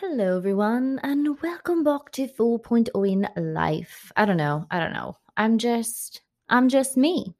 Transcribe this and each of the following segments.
Hello, everyone, and welcome back to 4.0 in life. I don't know. I don't know. I'm just, I'm just me.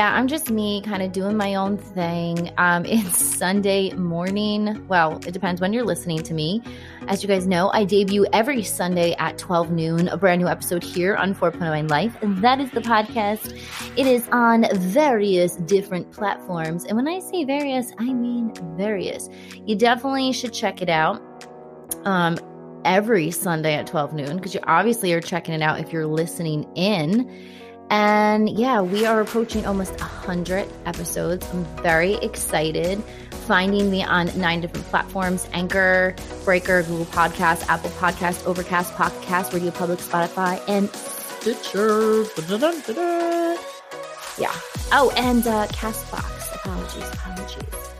Yeah, I'm just me kind of doing my own thing. Um, it's Sunday morning. Well, it depends when you're listening to me. As you guys know, I debut every Sunday at 12 noon, a brand new episode here on 4.0 Life. That is the podcast. It is on various different platforms. And when I say various, I mean various. You definitely should check it out. Um, every Sunday at 12 noon, because you obviously are checking it out if you're listening in. And yeah, we are approaching almost 100 episodes. I'm very excited. Finding me on nine different platforms Anchor, Breaker, Google Podcasts, Apple Podcasts, Overcast, Pocket Casts, Radio Public, Spotify, and Stitcher. Yeah. Oh, and uh, Castbox. Apologies, apologies.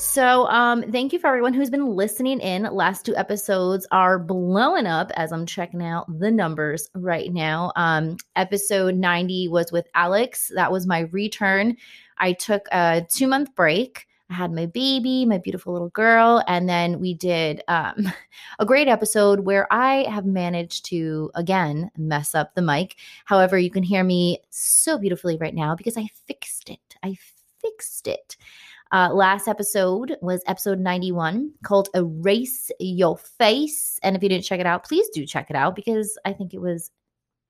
So, um, thank you for everyone who's been listening in. Last two episodes are blowing up as I'm checking out the numbers right now. Um, episode 90 was with Alex. That was my return. I took a two month break. I had my baby, my beautiful little girl, and then we did um, a great episode where I have managed to again mess up the mic. However, you can hear me so beautifully right now because I fixed it. I fixed it. Uh, last episode was episode 91 called Erase Your Face. And if you didn't check it out, please do check it out because I think it was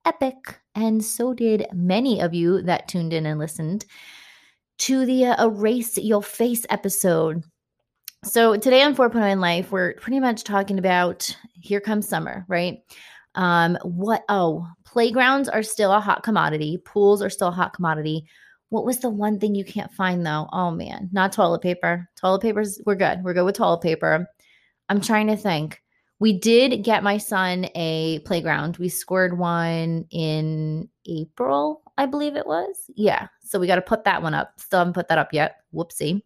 epic. And so did many of you that tuned in and listened to the uh, Erase Your Face episode. So today on 4.0 in Life, we're pretty much talking about here comes summer, right? Um, what oh, playgrounds are still a hot commodity, pools are still a hot commodity what was the one thing you can't find though? Oh man, not toilet paper. Toilet papers, we're good. We're good with toilet paper. I'm trying to think. We did get my son a playground. We scored one in April, I believe it was. Yeah. So we got to put that one up. Still haven't put that up yet. Whoopsie.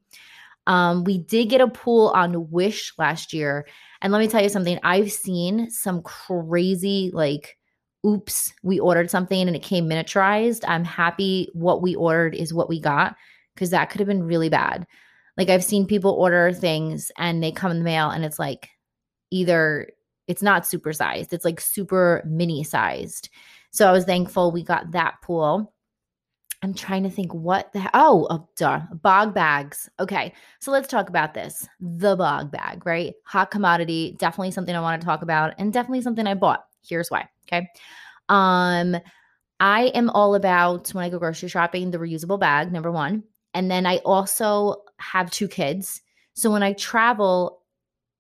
Um, we did get a pool on Wish last year. And let me tell you something, I've seen some crazy, like, oops, we ordered something and it came miniaturized. I'm happy what we ordered is what we got because that could have been really bad. Like I've seen people order things and they come in the mail and it's like either it's not super sized, it's like super mini sized. So I was thankful we got that pool. I'm trying to think what the oh, oh duh, bog bags. Okay, so let's talk about this. The bog bag, right? Hot commodity, definitely something I want to talk about, and definitely something I bought. Here's why. Okay. Um, I am all about when I go grocery shopping, the reusable bag, number one. And then I also have two kids. So when I travel,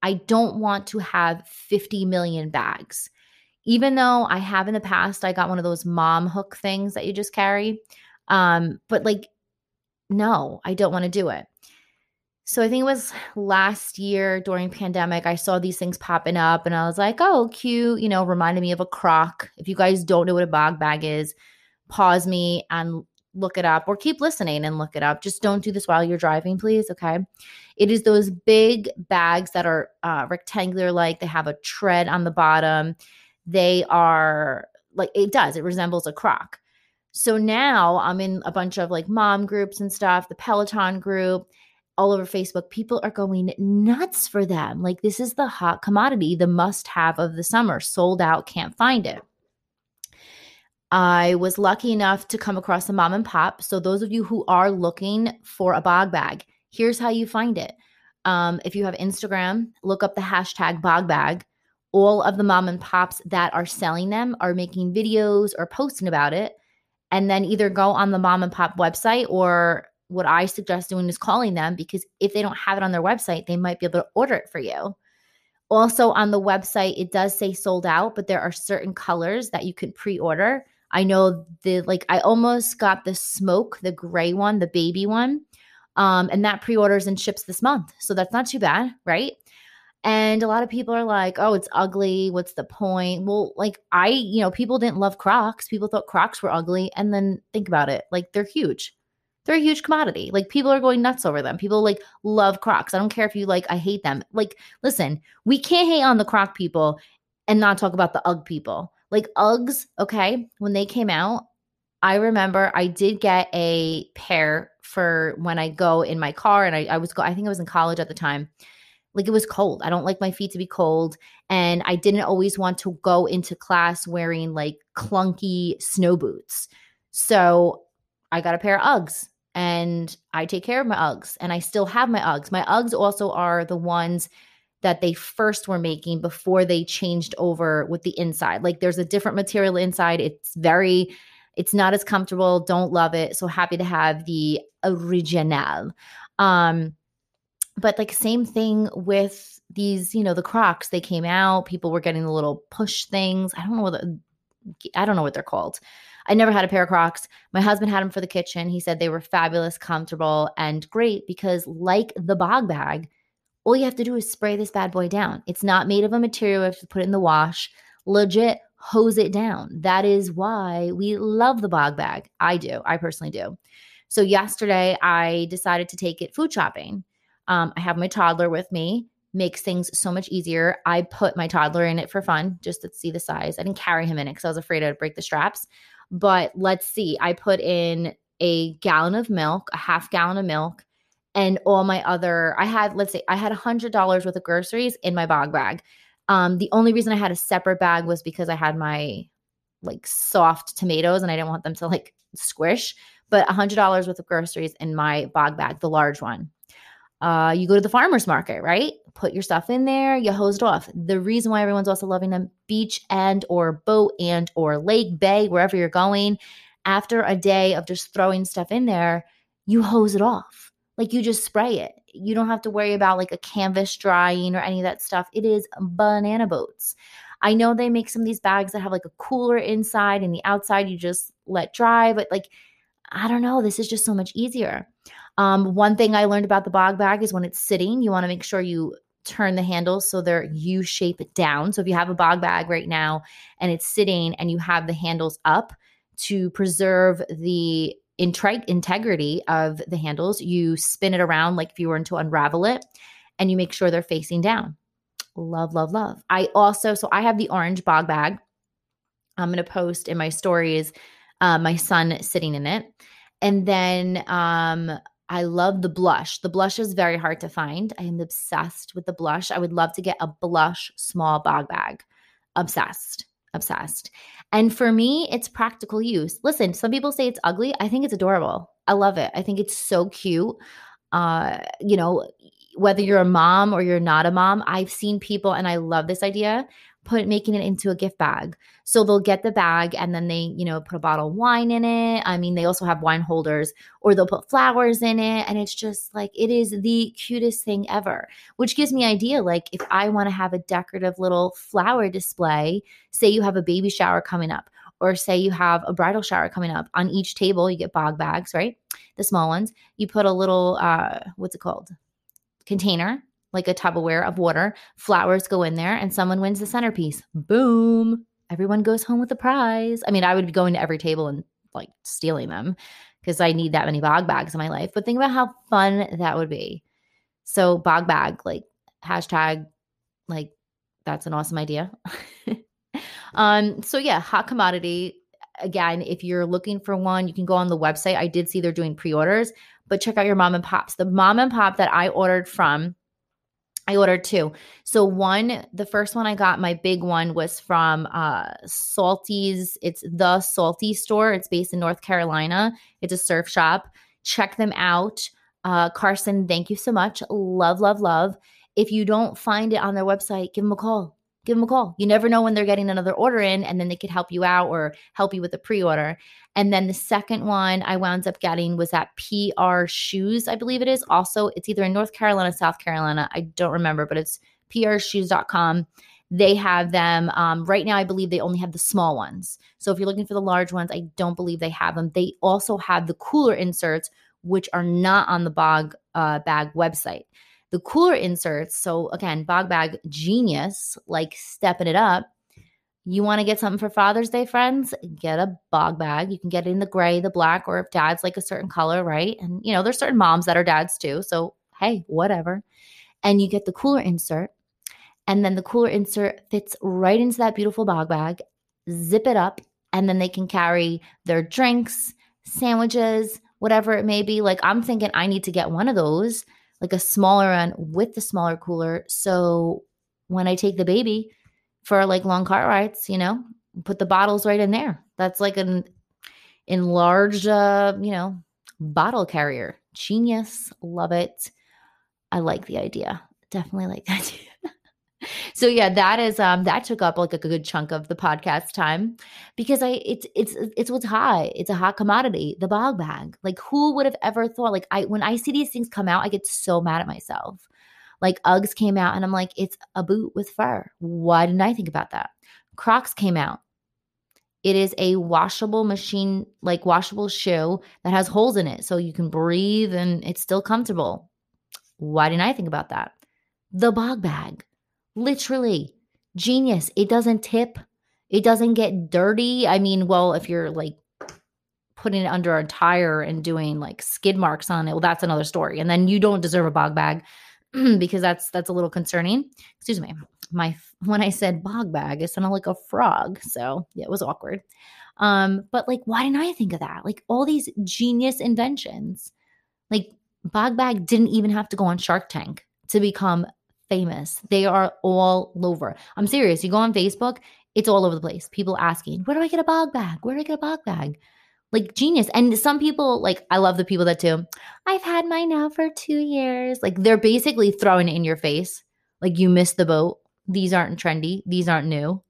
I don't want to have 50 million bags. Even though I have in the past, I got one of those mom hook things that you just carry. Um, but like, no, I don't want to do it. So I think it was last year during pandemic, I saw these things popping up and I was like, oh, cute, you know, reminded me of a crock. If you guys don't know what a bog bag is, pause me and look it up or keep listening and look it up. Just don't do this while you're driving, please. Okay. It is those big bags that are uh, rectangular, like they have a tread on the bottom. They are like, it does, it resembles a crock. So now I'm in a bunch of like mom groups and stuff, the Peloton group all over Facebook, people are going nuts for them. Like, this is the hot commodity, the must have of the summer, sold out, can't find it. I was lucky enough to come across a mom and pop. So, those of you who are looking for a bog bag, here's how you find it. Um, if you have Instagram, look up the hashtag bog bag. All of the mom and pops that are selling them are making videos or posting about it. And then either go on the mom and pop website or what I suggest doing is calling them because if they don't have it on their website, they might be able to order it for you. Also, on the website, it does say sold out, but there are certain colors that you can pre order. I know the like, I almost got the smoke, the gray one, the baby one. Um, and that pre orders and ships this month. So that's not too bad, right? And a lot of people are like, oh, it's ugly. What's the point? Well, like, I, you know, people didn't love Crocs. People thought Crocs were ugly. And then think about it like, they're huge they're a huge commodity. Like people are going nuts over them. People like love Crocs. I don't care if you like, I hate them. Like, listen, we can't hate on the Croc people and not talk about the UGG people. Like Uggs, okay, when they came out, I remember I did get a pair for when I go in my car and I, I was go I think I was in college at the time. Like it was cold. I don't like my feet to be cold. And I didn't always want to go into class wearing like clunky snow boots. So I got a pair of Uggs and I take care of my Uggs and I still have my Uggs. My Uggs also are the ones that they first were making before they changed over with the inside. Like there's a different material inside. It's very it's not as comfortable. Don't love it. So happy to have the original. Um but like same thing with these, you know, the Crocs. They came out, people were getting the little push things. I don't know what the, I don't know what they're called. I never had a pair of Crocs. My husband had them for the kitchen. He said they were fabulous, comfortable, and great because, like the bog bag, all you have to do is spray this bad boy down. It's not made of a material you have to put it in the wash. Legit hose it down. That is why we love the bog bag. I do. I personally do. So yesterday I decided to take it food shopping. Um, I have my toddler with me makes things so much easier. I put my toddler in it for fun, just to see the size. I didn't carry him in it because I was afraid I'd break the straps. But let's see, I put in a gallon of milk, a half gallon of milk, and all my other, I had, let's say, I had a $100 worth of groceries in my bog bag. Um, the only reason I had a separate bag was because I had my like soft tomatoes and I didn't want them to like squish, but a $100 worth of groceries in my bog bag, the large one. Uh, you go to the farmer's market, right? Put your stuff in there, you hose it off. The reason why everyone's also loving them, beach and or boat and or lake, bay, wherever you're going, after a day of just throwing stuff in there, you hose it off. Like you just spray it. You don't have to worry about like a canvas drying or any of that stuff. It is banana boats. I know they make some of these bags that have like a cooler inside and the outside you just let dry, but like I don't know, this is just so much easier. Um, one thing I learned about the bog bag is when it's sitting, you want to make sure you turn the handles so they're U shape down. So if you have a bog bag right now and it's sitting and you have the handles up to preserve the integrity of the handles, you spin it around like if you were to unravel it and you make sure they're facing down. Love, love, love. I also, so I have the orange bog bag. I'm going to post in my stories uh, my son sitting in it. And then um, I love the blush. The blush is very hard to find. I am obsessed with the blush. I would love to get a blush small bog bag. Obsessed. Obsessed. And for me, it's practical use. Listen, some people say it's ugly. I think it's adorable. I love it. I think it's so cute. Uh, you know, whether you're a mom or you're not a mom, I've seen people, and I love this idea put making it into a gift bag. So they'll get the bag and then they, you know, put a bottle of wine in it. I mean, they also have wine holders or they'll put flowers in it and it's just like it is the cutest thing ever. Which gives me idea like if I want to have a decorative little flower display, say you have a baby shower coming up or say you have a bridal shower coming up, on each table you get bog bags, right? The small ones. You put a little uh what's it called? container like a Tupperware of water. Flowers go in there, and someone wins the centerpiece. Boom. Everyone goes home with a prize. I mean, I would be going to every table and like stealing them because I need that many bog bags in my life. But think about how fun that would be. So, bog bag, like hashtag, like that's an awesome idea. um, so yeah, hot commodity. Again, if you're looking for one, you can go on the website. I did see they're doing pre-orders, but check out your mom and pops. The mom and pop that I ordered from I ordered two. So one, the first one I got, my big one was from uh Salty's. It's the Salty store. It's based in North Carolina. It's a surf shop. Check them out. Uh Carson, thank you so much. Love, love, love. If you don't find it on their website, give them a call give them a call. You never know when they're getting another order in, and then they could help you out or help you with a pre order. And then the second one I wound up getting was at PR Shoes, I believe it is. Also, it's either in North Carolina, South Carolina. I don't remember, but it's prshoes.com. They have them um, right now. I believe they only have the small ones. So if you're looking for the large ones, I don't believe they have them. They also have the cooler inserts, which are not on the Bog uh, Bag website. The cooler inserts, so again, Bog Bag genius, like stepping it up. You want to get something for Father's Day, friends? Get a bog bag. You can get it in the gray, the black, or if dad's like a certain color, right? And, you know, there's certain moms that are dads too. So, hey, whatever. And you get the cooler insert. And then the cooler insert fits right into that beautiful bog bag. Zip it up. And then they can carry their drinks, sandwiches, whatever it may be. Like, I'm thinking I need to get one of those, like a smaller one with the smaller cooler. So when I take the baby, for like long car rides, you know, put the bottles right in there. That's like an enlarged, uh, you know, bottle carrier. Genius. Love it. I like the idea. Definitely like that. So yeah, that is um that took up like a good chunk of the podcast time because I it's it's it's what's high. It's a hot commodity, the bog bag. Like who would have ever thought like I when I see these things come out, I get so mad at myself. Like Uggs came out and I'm like, it's a boot with fur. Why didn't I think about that? Crocs came out. It is a washable machine, like washable shoe that has holes in it so you can breathe and it's still comfortable. Why didn't I think about that? The bog bag. Literally, genius. It doesn't tip, it doesn't get dirty. I mean, well, if you're like putting it under a tire and doing like skid marks on it, well, that's another story. And then you don't deserve a bog bag because that's that's a little concerning. Excuse me. My when I said bog bag, it sounded like a frog. So yeah, it was awkward. Um, but like, why didn't I think of that? Like all these genius inventions. Like bog bag didn't even have to go on Shark Tank to become famous. They are all over. I'm serious. You go on Facebook, it's all over the place. People asking, where do I get a bog bag? Where do I get a bog bag? like genius. And some people, like, I love the people that do, I've had mine now for two years. Like, they're basically throwing it in your face. Like, you missed the boat. These aren't trendy. These aren't new.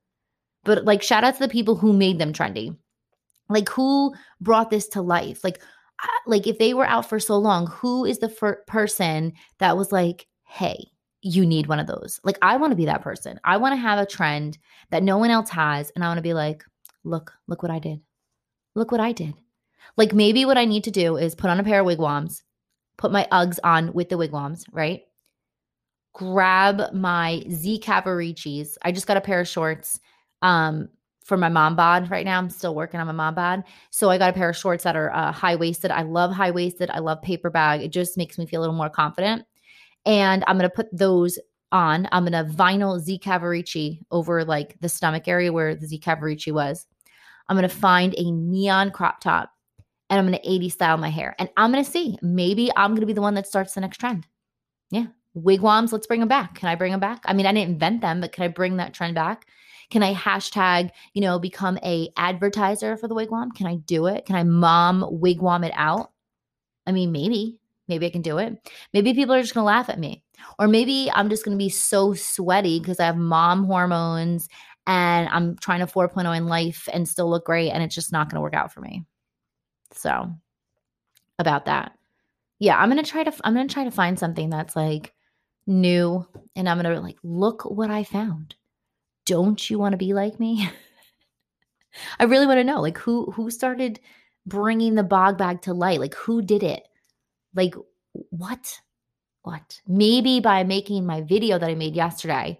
But, like, shout out to the people who made them trendy. Like, who brought this to life? Like, like if they were out for so long, who is the fir- person that was like, hey, you need one of those? Like, I want to be that person. I want to have a trend that no one else has. And I want to be like, look, look what I did. Look what I did. Like maybe what I need to do is put on a pair of wigwams, put my Uggs on with the wigwams, right? Grab my Z Cavariccis. I just got a pair of shorts um, for my mom bod right now. I'm still working on my mom bod. So I got a pair of shorts that are uh, high waisted. I love high waisted. I love paper bag. It just makes me feel a little more confident. And I'm going to put those on. I'm going to vinyl Z Cavaricci over like the stomach area where the Z Cavaricci was. I'm going to find a neon crop top and I'm going to 80 style my hair. And I'm going to see. Maybe I'm going to be the one that starts the next trend. Yeah. Wigwams, let's bring them back. Can I bring them back? I mean, I didn't invent them, but can I bring that trend back? Can I hashtag, you know, become a advertiser for the wigwam? Can I do it? Can I mom wigwam it out? I mean, maybe. Maybe I can do it. Maybe people are just going to laugh at me. Or maybe I'm just going to be so sweaty because I have mom hormones and I'm trying to 4.0 in life and still look great and it's just not going to work out for me. So about that. Yeah, I'm going to try to I'm going to try to find something that's like new and I'm going to like look what I found. Don't you want to be like me? I really want to know like who who started bringing the bog bag to light? Like who did it? Like what? What? Maybe by making my video that I made yesterday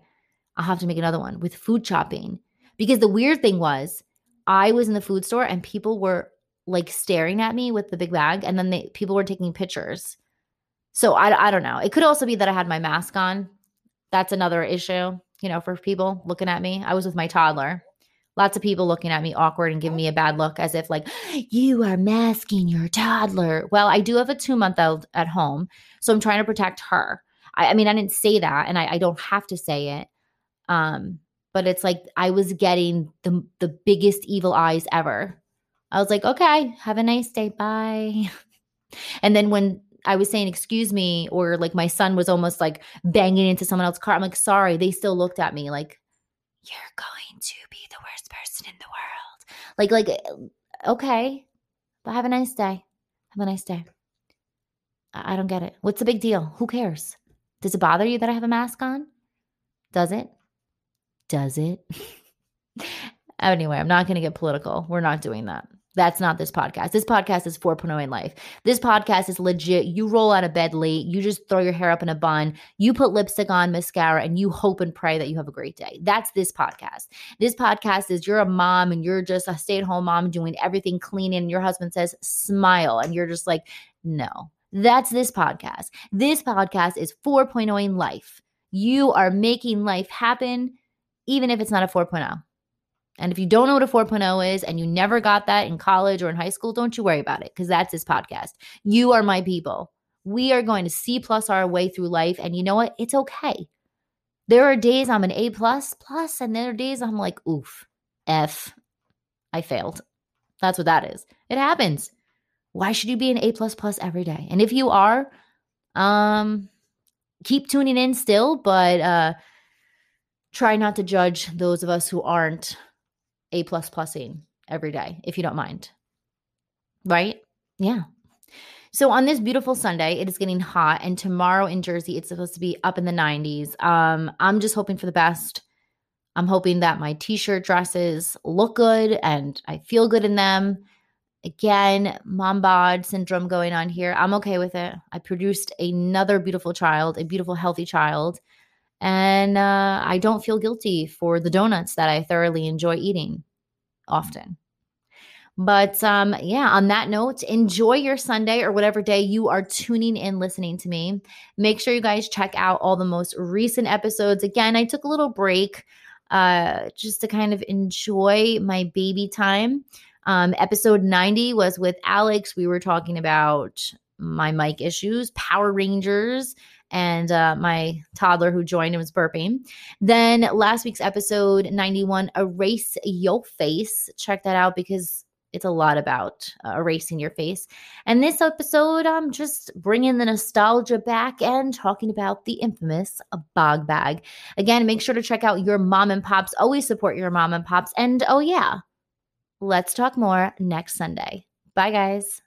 I'll have to make another one with food chopping. Because the weird thing was, I was in the food store and people were like staring at me with the big bag, and then they people were taking pictures. So I, I don't know. It could also be that I had my mask on. That's another issue, you know, for people looking at me. I was with my toddler. Lots of people looking at me awkward and giving me a bad look as if like you are masking your toddler. Well, I do have a two month old at home, so I'm trying to protect her. I, I mean, I didn't say that, and I, I don't have to say it um, but it's like I was getting the the biggest evil eyes ever. I was like, okay, have a nice day, bye. And then when I was saying excuse me, or like my son was almost like banging into someone else's car, I'm like, sorry. They still looked at me like, you're going to person in the world. Like, like, okay, but have a nice day. Have a nice day. I don't get it. What's the big deal? Who cares? Does it bother you that I have a mask on? Does it? Does it? anyway, I'm not going to get political. We're not doing that. That's not this podcast. This podcast is 4.0 in life. This podcast is legit. You roll out of bed late, you just throw your hair up in a bun, you put lipstick on, mascara, and you hope and pray that you have a great day. That's this podcast. This podcast is you're a mom and you're just a stay at home mom doing everything cleaning, and your husband says, smile. And you're just like, no. That's this podcast. This podcast is 4.0 in life. You are making life happen, even if it's not a 4.0. And if you don't know what a 4.0 is and you never got that in college or in high school, don't you worry about it because that's this podcast. You are my people. We are going to C plus our way through life. And you know what? It's okay. There are days I'm an A plus plus, and there are days I'm like, oof, F, I failed. That's what that is. It happens. Why should you be an A plus plus every day? And if you are, um, keep tuning in still, but uh try not to judge those of us who aren't a plus plusing every day, if you don't mind. Right? Yeah. So on this beautiful Sunday, it is getting hot, and tomorrow in Jersey, it's supposed to be up in the 90s. Um, I'm just hoping for the best. I'm hoping that my t-shirt dresses look good and I feel good in them. Again, mom bod syndrome going on here. I'm okay with it. I produced another beautiful child, a beautiful, healthy child. And uh, I don't feel guilty for the donuts that I thoroughly enjoy eating often. But um, yeah, on that note, enjoy your Sunday or whatever day you are tuning in listening to me. Make sure you guys check out all the most recent episodes. Again, I took a little break uh, just to kind of enjoy my baby time. Um, episode 90 was with Alex. We were talking about my mic issues, Power Rangers, and uh, my toddler who joined and was burping. Then last week's episode 91, Erase Your Face. Check that out because it's a lot about uh, erasing your face. And this episode, I'm just bringing the nostalgia back and talking about the infamous bog bag. Again, make sure to check out your mom and pops. Always support your mom and pops. And oh, yeah, let's talk more next Sunday. Bye, guys.